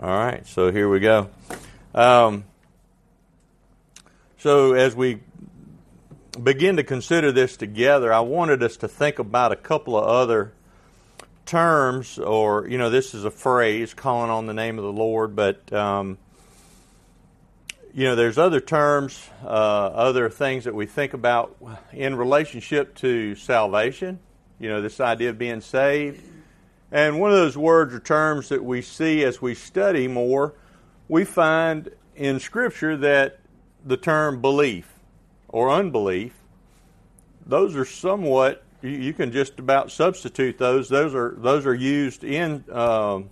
All right, so here we go. Um, so as we begin to consider this together, I wanted us to think about a couple of other terms, or, you know, this is a phrase, calling on the name of the Lord, but, um, you know, there's other terms, uh, other things that we think about in relationship to salvation, you know, this idea of being saved. And one of those words or terms that we see as we study more, we find in Scripture that the term belief or unbelief, those are somewhat you can just about substitute those. Those are those are used in. Um,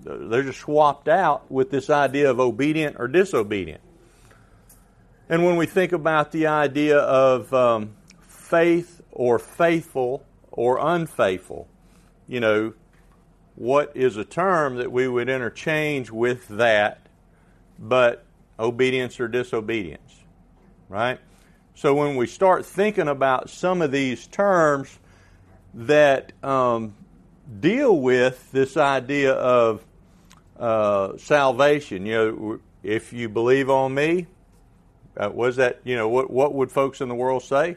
they're just swapped out with this idea of obedient or disobedient. And when we think about the idea of um, faith or faithful or unfaithful, you know, what is a term that we would interchange with that, but obedience or disobedience, right? So when we start thinking about some of these terms that um, deal with this idea of uh, salvation, you know, if you believe on me, uh, was that you know what what would folks in the world say?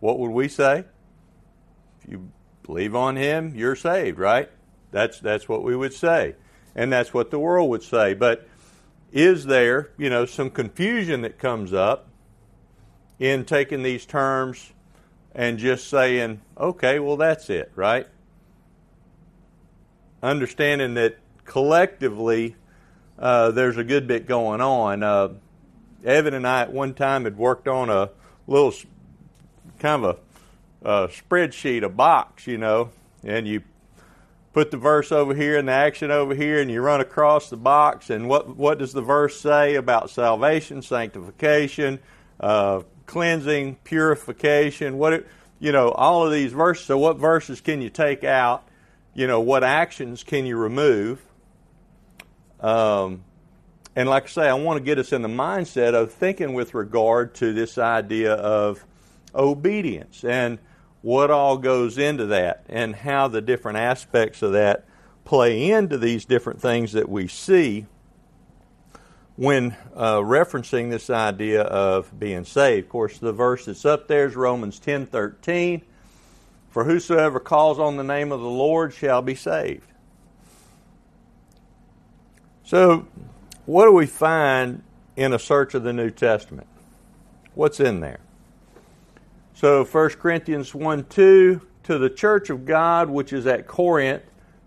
What would we say? If you believe on Him, you're saved, right? That's that's what we would say, and that's what the world would say. But is there you know some confusion that comes up? in taking these terms and just saying, okay, well, that's it, right? Understanding that collectively uh, there's a good bit going on. Uh, Evan and I at one time had worked on a little kind of a, a spreadsheet, a box, you know, and you put the verse over here and the action over here, and you run across the box. And what what does the verse say about salvation, sanctification, uh, cleansing, purification, what it, you know, all of these verses. So what verses can you take out? You know, what actions can you remove? Um, and like I say, I want to get us in the mindset of thinking with regard to this idea of obedience and what all goes into that and how the different aspects of that play into these different things that we see when uh, referencing this idea of being saved. Of course, the verse that's up there is Romans 10 13. For whosoever calls on the name of the Lord shall be saved. So, what do we find in a search of the New Testament? What's in there? So, 1 Corinthians 1 2, to the church of God which is at Corinth,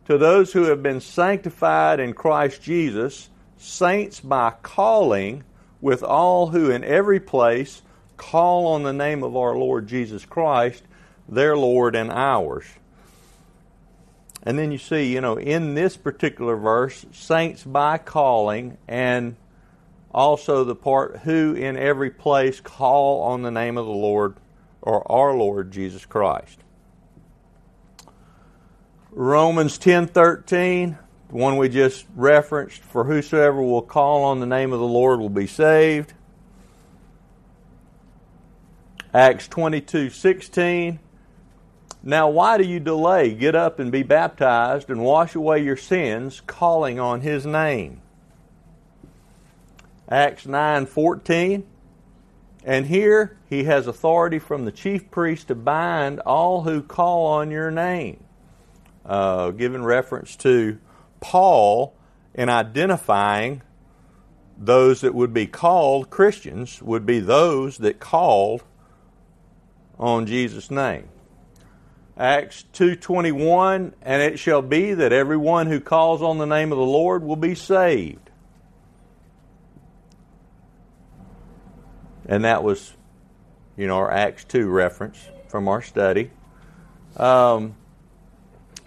to those who have been sanctified in Christ Jesus, saints by calling with all who in every place call on the name of our Lord Jesus Christ, their Lord and ours. And then you see, you know, in this particular verse, saints by calling, and also the part who in every place call on the name of the Lord or our Lord Jesus Christ. Romans 10:13 the one we just referenced, for whosoever will call on the name of the Lord will be saved. Acts 22:16, Now, why do you delay? Get up and be baptized and wash away your sins, calling on his name. Acts 9 14. And here he has authority from the chief priest to bind all who call on your name. Uh, given reference to Paul, in identifying those that would be called Christians, would be those that called on Jesus' name. Acts 2:21 and it shall be that everyone who calls on the name of the Lord will be saved. And that was you know our Acts 2 reference from our study. Um,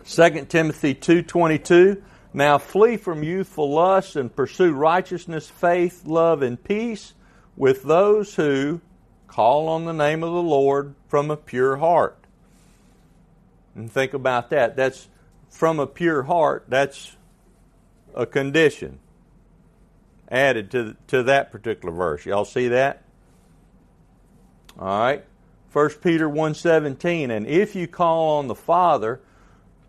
2 Timothy 2:22 now flee from youthful lusts and pursue righteousness, faith, love, and peace with those who call on the name of the Lord from a pure heart. And think about that. That's from a pure heart, that's a condition added to, to that particular verse. Y'all see that? All right. 1 Peter 1:17 and if you call on the Father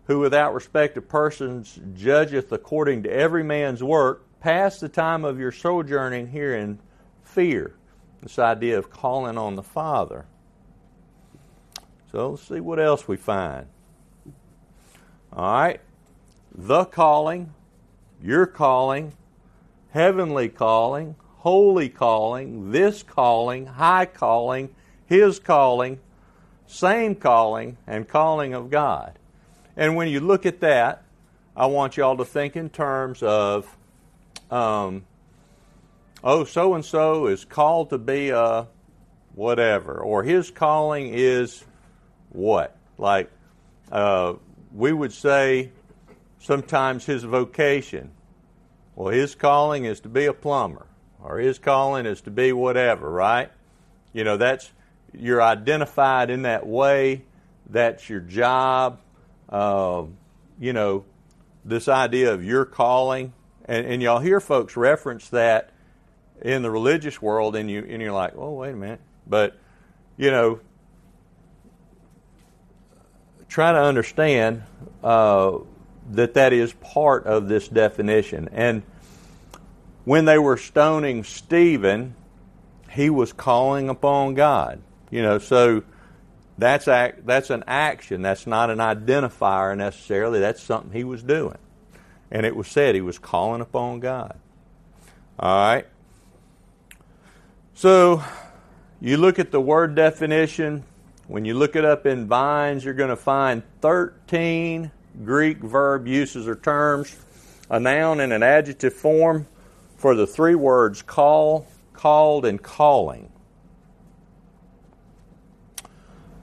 who without respect of persons judgeth according to every man's work, pass the time of your sojourning here in fear. This idea of calling on the Father. So let's see what else we find. All right. The calling, your calling, heavenly calling, holy calling, this calling, high calling, his calling, same calling, and calling of God. And when you look at that, I want y'all to think in terms of, um, oh, so and so is called to be a whatever, or his calling is what? Like, uh, we would say sometimes his vocation. Well, his calling is to be a plumber, or his calling is to be whatever, right? You know, that's, you're identified in that way. That's your job. Uh, you know, this idea of your calling, and, and y'all hear folks reference that in the religious world, and you and you're like, oh, wait a minute, but you know, try to understand uh, that that is part of this definition. And when they were stoning Stephen, he was calling upon God. You know, so that's act, that's an action. That's not an identifier necessarily. That's something he was doing. And it was said he was calling upon God. All right. So you look at the word definition. When you look it up in Vines, you're going to find 13 Greek verb uses or terms, a noun and an adjective form for the three words call, called, and calling.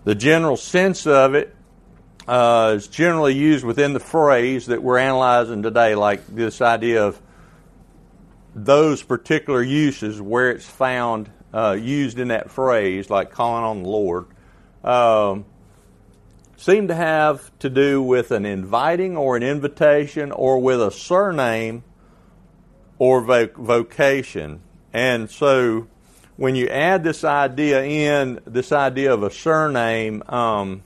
The general sense of it uh, is generally used within the phrase that we're analyzing today, like this idea of those particular uses where it's found uh, used in that phrase, like calling on the Lord, um, seem to have to do with an inviting or an invitation or with a surname or vocation. And so when you add this idea in, this idea of a surname, um,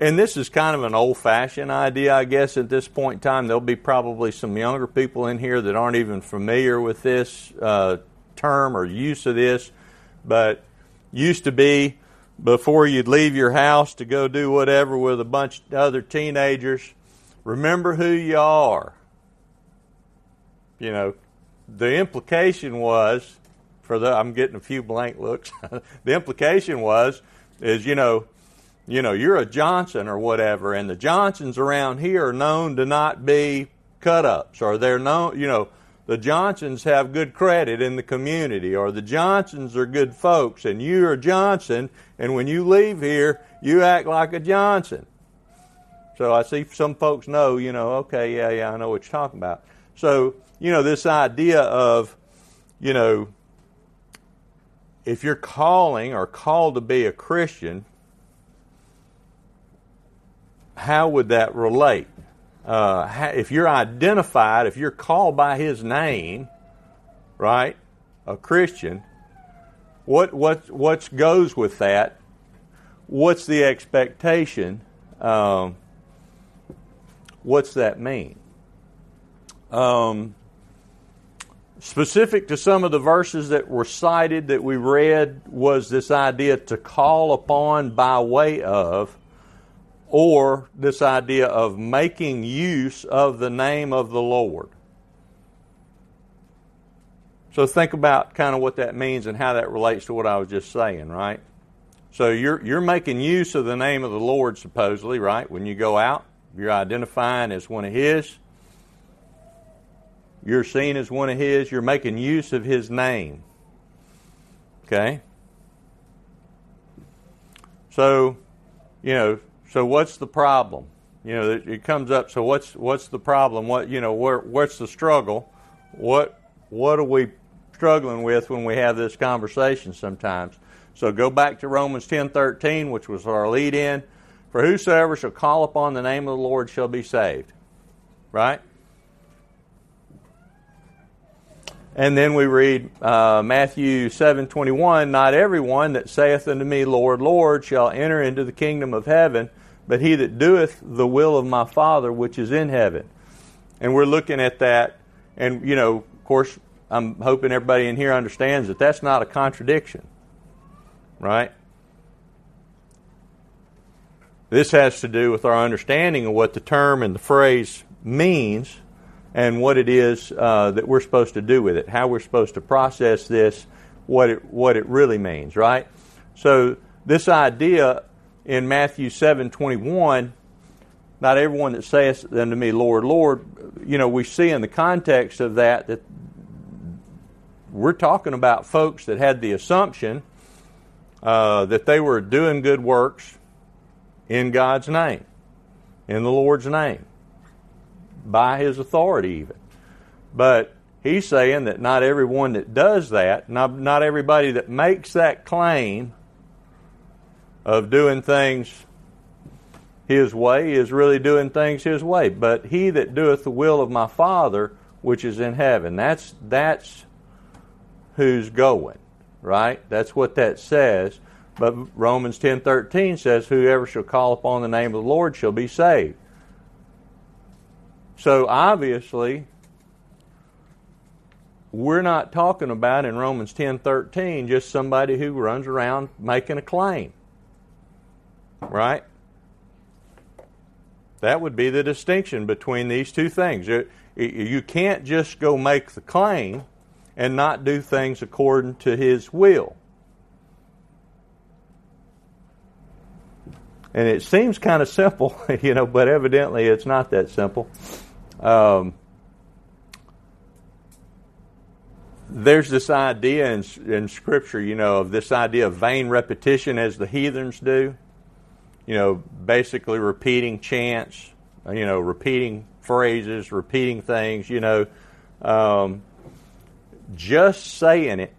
and this is kind of an old fashioned idea, I guess, at this point in time. There'll be probably some younger people in here that aren't even familiar with this uh, term or use of this, but used to be before you'd leave your house to go do whatever with a bunch of other teenagers, remember who you are. You know, the implication was for the I'm getting a few blank looks. the implication was is you know, you know, you're a Johnson or whatever, and the Johnsons around here are known to not be cut ups, or they're known, you know, the Johnsons have good credit in the community, or the Johnsons are good folks, and you're a Johnson, and when you leave here, you act like a Johnson. So I see some folks know, you know, okay, yeah, yeah, I know what you're talking about. So, you know, this idea of, you know, if you're calling or called to be a Christian, how would that relate? Uh, if you're identified, if you're called by His name, right, a Christian, what what what goes with that? What's the expectation? Um, what's that mean? Um, specific to some of the verses that were cited that we read was this idea to call upon by way of, or this idea of making use of the name of the Lord. So think about kind of what that means and how that relates to what I was just saying, right? So you're you're making use of the name of the Lord supposedly, right? When you go out, you're identifying as one of his you're seen as one of His. You're making use of His name. Okay? So, you know, so what's the problem? You know, it comes up. So what's what's the problem? What you know, where, what's the struggle? What what are we struggling with when we have this conversation sometimes? So go back to Romans ten thirteen, which was our lead in. For whosoever shall call upon the name of the Lord shall be saved. Right? And then we read uh, Matthew 7:21, "Not everyone that saith unto me, Lord, Lord, shall enter into the kingdom of heaven, but he that doeth the will of my Father which is in heaven." And we're looking at that And, you know, of course, I'm hoping everybody in here understands that that's not a contradiction, right? This has to do with our understanding of what the term and the phrase means and what it is uh, that we're supposed to do with it, how we're supposed to process this, what it, what it really means, right? So, this idea in Matthew 7 21, not everyone that saith unto me, Lord, Lord, you know, we see in the context of that that we're talking about folks that had the assumption uh, that they were doing good works in God's name, in the Lord's name, by His authority, even. But he's saying that not everyone that does that, not, not everybody that makes that claim of doing things his way is really doing things his way. But he that doeth the will of my Father which is in heaven. That's that's who's going, right? That's what that says. But Romans 10:13 says whoever shall call upon the name of the Lord shall be saved. So obviously we're not talking about in Romans 10:13 just somebody who runs around making a claim. Right? That would be the distinction between these two things. You can't just go make the claim and not do things according to his will. And it seems kind of simple, you know, but evidently it's not that simple. Um, there's this idea in, in Scripture, you know, of this idea of vain repetition as the heathens do. You know, basically repeating chants, you know, repeating phrases, repeating things, you know. Um, just saying it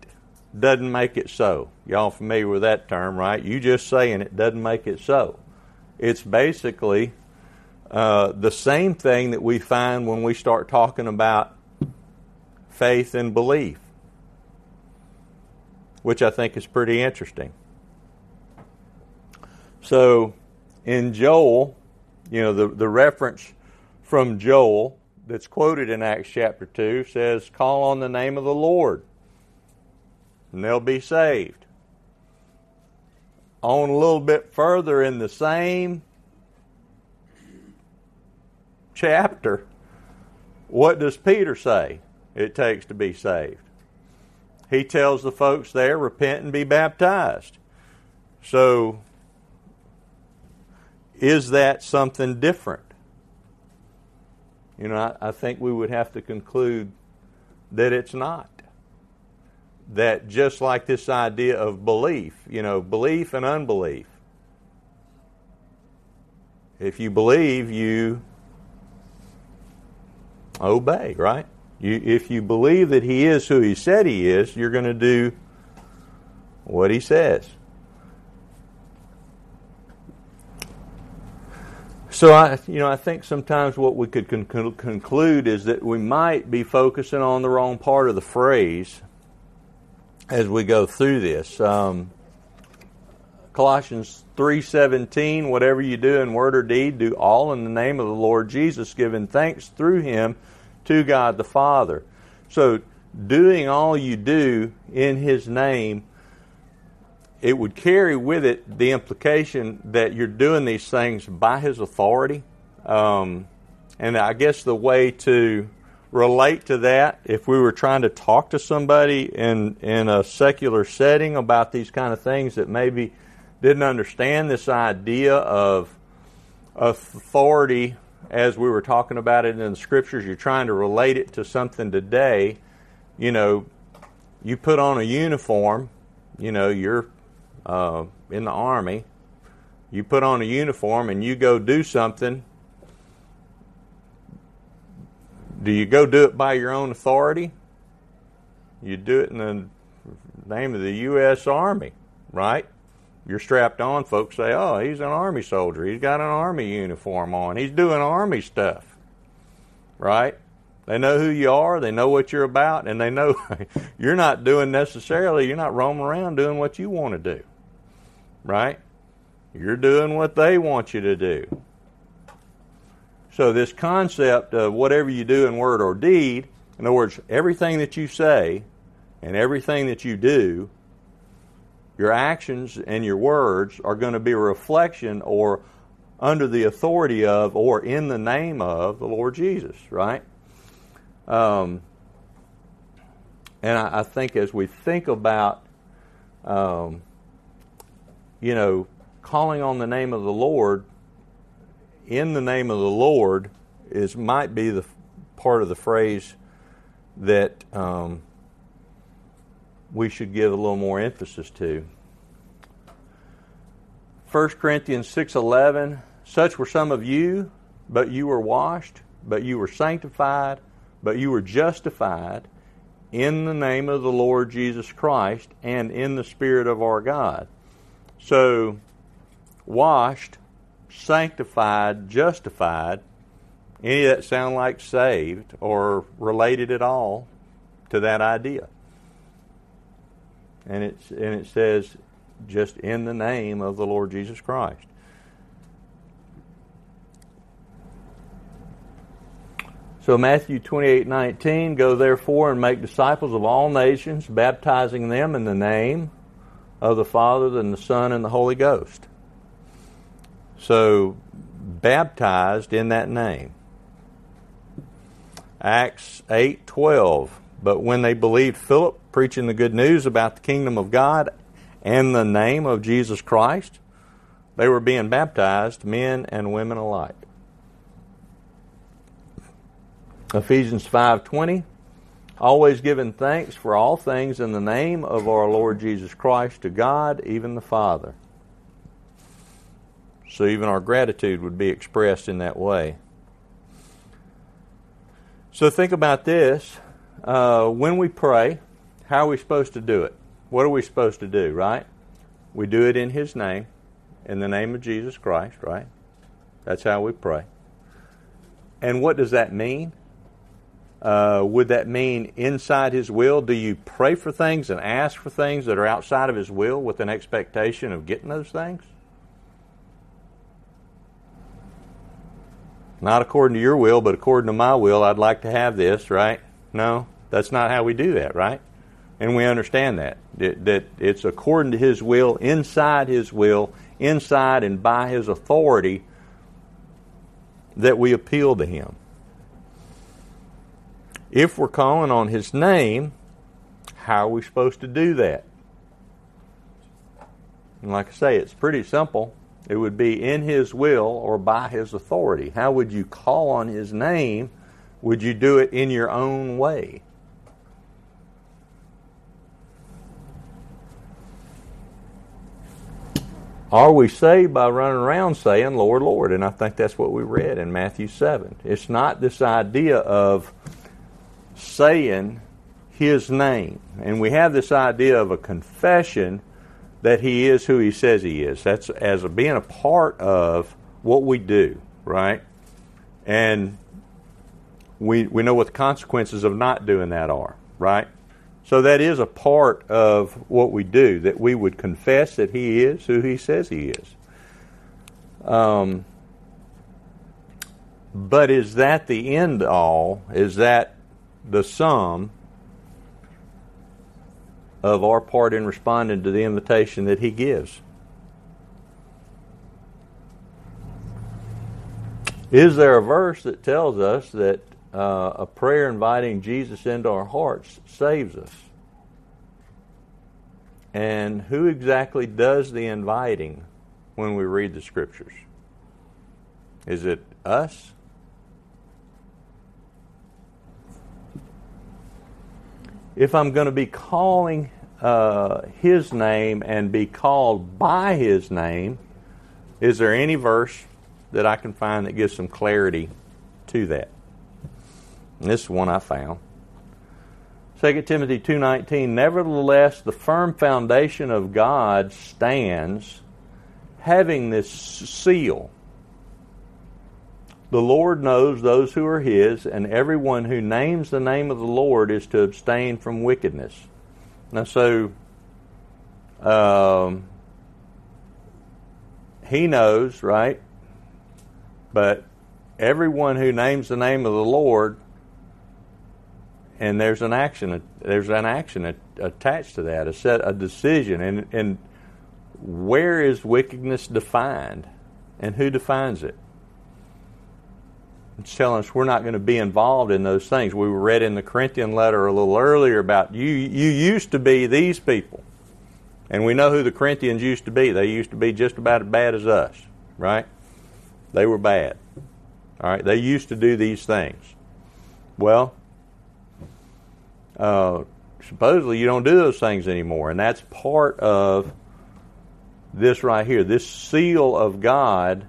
doesn't make it so. Y'all familiar with that term, right? You just saying it doesn't make it so. It's basically uh, the same thing that we find when we start talking about faith and belief, which I think is pretty interesting. So, in Joel, you know, the, the reference from Joel that's quoted in Acts chapter 2 says, Call on the name of the Lord, and they'll be saved. On a little bit further in the same chapter, what does Peter say it takes to be saved? He tells the folks there, repent and be baptized. So, is that something different? You know, I, I think we would have to conclude that it's not. That just like this idea of belief, you know, belief and unbelief. If you believe, you obey, right? You, if you believe that He is who He said He is, you're going to do what He says. So I, you know, I think sometimes what we could con- conclude is that we might be focusing on the wrong part of the phrase as we go through this. Um, Colossians three seventeen, whatever you do in word or deed, do all in the name of the Lord Jesus, giving thanks through Him to God the Father. So, doing all you do in His name it would carry with it the implication that you're doing these things by His authority. Um, and I guess the way to relate to that, if we were trying to talk to somebody in, in a secular setting about these kind of things that maybe didn't understand this idea of authority as we were talking about it in the scriptures, you're trying to relate it to something today. You know, you put on a uniform, you know, you're uh, in the Army, you put on a uniform and you go do something, do you go do it by your own authority? You do it in the name of the U.S. Army, right? You're strapped on, folks say, oh, he's an Army soldier. He's got an Army uniform on. He's doing Army stuff, right? They know who you are, they know what you're about, and they know you're not doing necessarily, you're not roaming around doing what you want to do right? You're doing what they want you to do. So, this concept of whatever you do in word or deed In other words, everything that you say and everything that you do, your actions and your words are going to be a reflection or under the authority of or in the name of the Lord Jesus, right? Um, and I, I, think as we think about, um, you know, calling on the name of the Lord, in the name of the Lord is might be the part of the phrase that um, we should give a little more emphasis to. 1 Corinthians 6:11 Such were some of you but you were washed but you were sanctified but you were justified in the name of the Lord Jesus Christ and in the spirit of our God. So washed, sanctified, justified any of that sound like saved or related at all to that idea? And it's and it says just in the name of the Lord Jesus Christ. So Matthew 28, 19, go therefore and make disciples of all nations, baptizing them in the name of the Father and the Son and the Holy Ghost. So baptized in that name. Acts 8:12. But when they believed Philip preaching the good news about the kingdom of God and the name of Jesus Christ, they were being baptized, men and women alike. Ephesians 5:20 always giving thanks for all things in the name of our Lord Jesus Christ to God, even the Father. So even our gratitude would be expressed in that way. So think about this. Uh, when we pray, how are we supposed to do it? What are we supposed to do, right? We do it in His name, in the name of Jesus Christ, right? That's how we pray. And what does that mean? Uh, would that mean inside His will? Do you pray for things and ask for things that are outside of His will with an expectation of getting those things? Not according to your will, but according to my will, I'd like to have this, right? No, that's not how we do that, right? And we understand that. That, it's according to His will, inside His will, inside and by His authority that we appeal to Him. If we're calling on His name, how are we supposed to do that? And like I say, it's pretty simple. It would be in His will or by His authority. How would you call on His name? Would you do it in your own way? Are we saved by running around saying, Lord, Lord? And I think that's what we read in Matthew 7. It's not this idea of saying His name. And we have this idea of a confession that he is who he says he is. That's as a, being a part of what we do, right? And we we know what the consequences of not doing that are, right? So that is a part of what we do that we would confess that he is who he says he is. Um, but is that the end all? Is that the sum of our part in responding to the invitation that He gives. Is there a verse that tells us that uh, a prayer inviting Jesus into our hearts saves us? And who exactly does the inviting when we read the scriptures? Is it us? if I'm going to be calling uh, His name and be called by His name, is there any verse that I can find that gives some clarity to that? This is one I found. 2 Timothy 2:19 Nevertheless the firm foundation of God stands having this seal the Lord knows those who are his, and everyone who names the name of the Lord is to abstain from wickedness. Now, so um, he knows, right? But everyone who names the name of the Lord and there's an action there's an action attached to that, a set a decision, and and where is wickedness defined, and who defines it? It's telling us we're not going to be involved in those things. We read in the Corinthian letter a little earlier about you. You used to be these people, and we know who the Corinthians used to be. They used to be just about as bad as us, right? They were bad. All right, they used to do these things. Well, uh, supposedly you don't do those things anymore, and that's part of this right here. This seal of God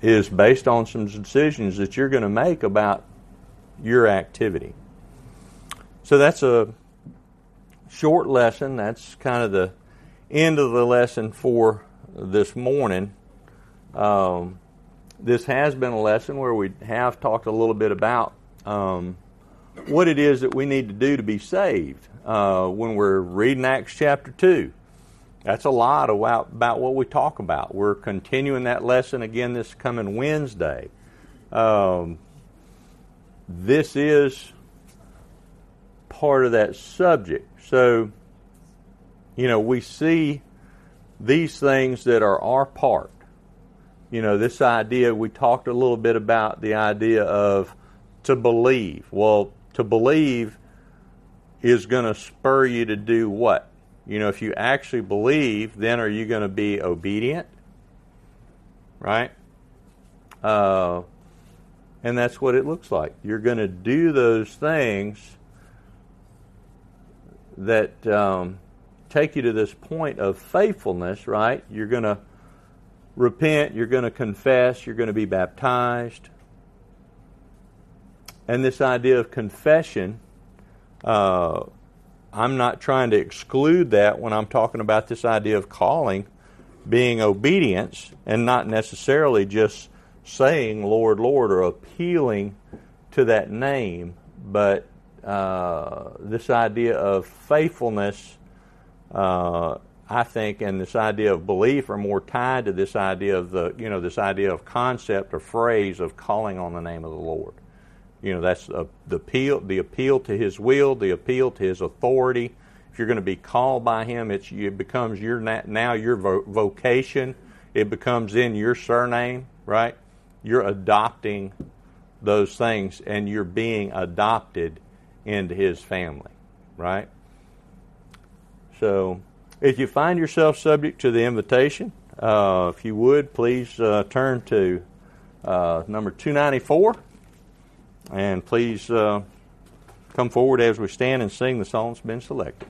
is based on some decisions that you're going to make about your activity. So that's a short lesson. That's kind of the end of the lesson for this morning. Um, this has been a lesson where we have talked a little bit about um, what it is that we need to do to be saved uh, when we're reading Acts chapter 2. That's a lot about, about what we talk about. We're continuing that lesson again this coming Wednesday. Um, this is part of that subject. So, you know, we see these things that are our part. You know, this idea, we talked a little bit about the idea of to believe. Well, to believe is going to spur you to do what? You know, if you actually believe, then are you going to be obedient? Right? Uh, and that's what it looks like. You're going to do those things that um, take you to this point of faithfulness, right? You're going to repent, you're going to confess, you're going to be baptized. And this idea of confession, uh, I'm not trying to exclude that when I'm talking about this idea of calling being obedience and not necessarily just saying Lord, Lord, or appealing to that name, but uh, this idea of faithfulness, uh, I think, and this idea of belief are more tied to this idea of the, you know, this idea of concept or phrase of calling on the name of the Lord. You know, that's the appeal, the appeal to His will, the appeal to His authority. If you're going to be called by Him, it becomes your now your vo- vocation. It becomes in your surname, right? You're adopting those things, and you're being adopted into His family, right? So, if you find yourself subject to the invitation, uh, if you would, please uh, turn to uh, number 294. And please uh, come forward as we stand and sing the song that's been selected.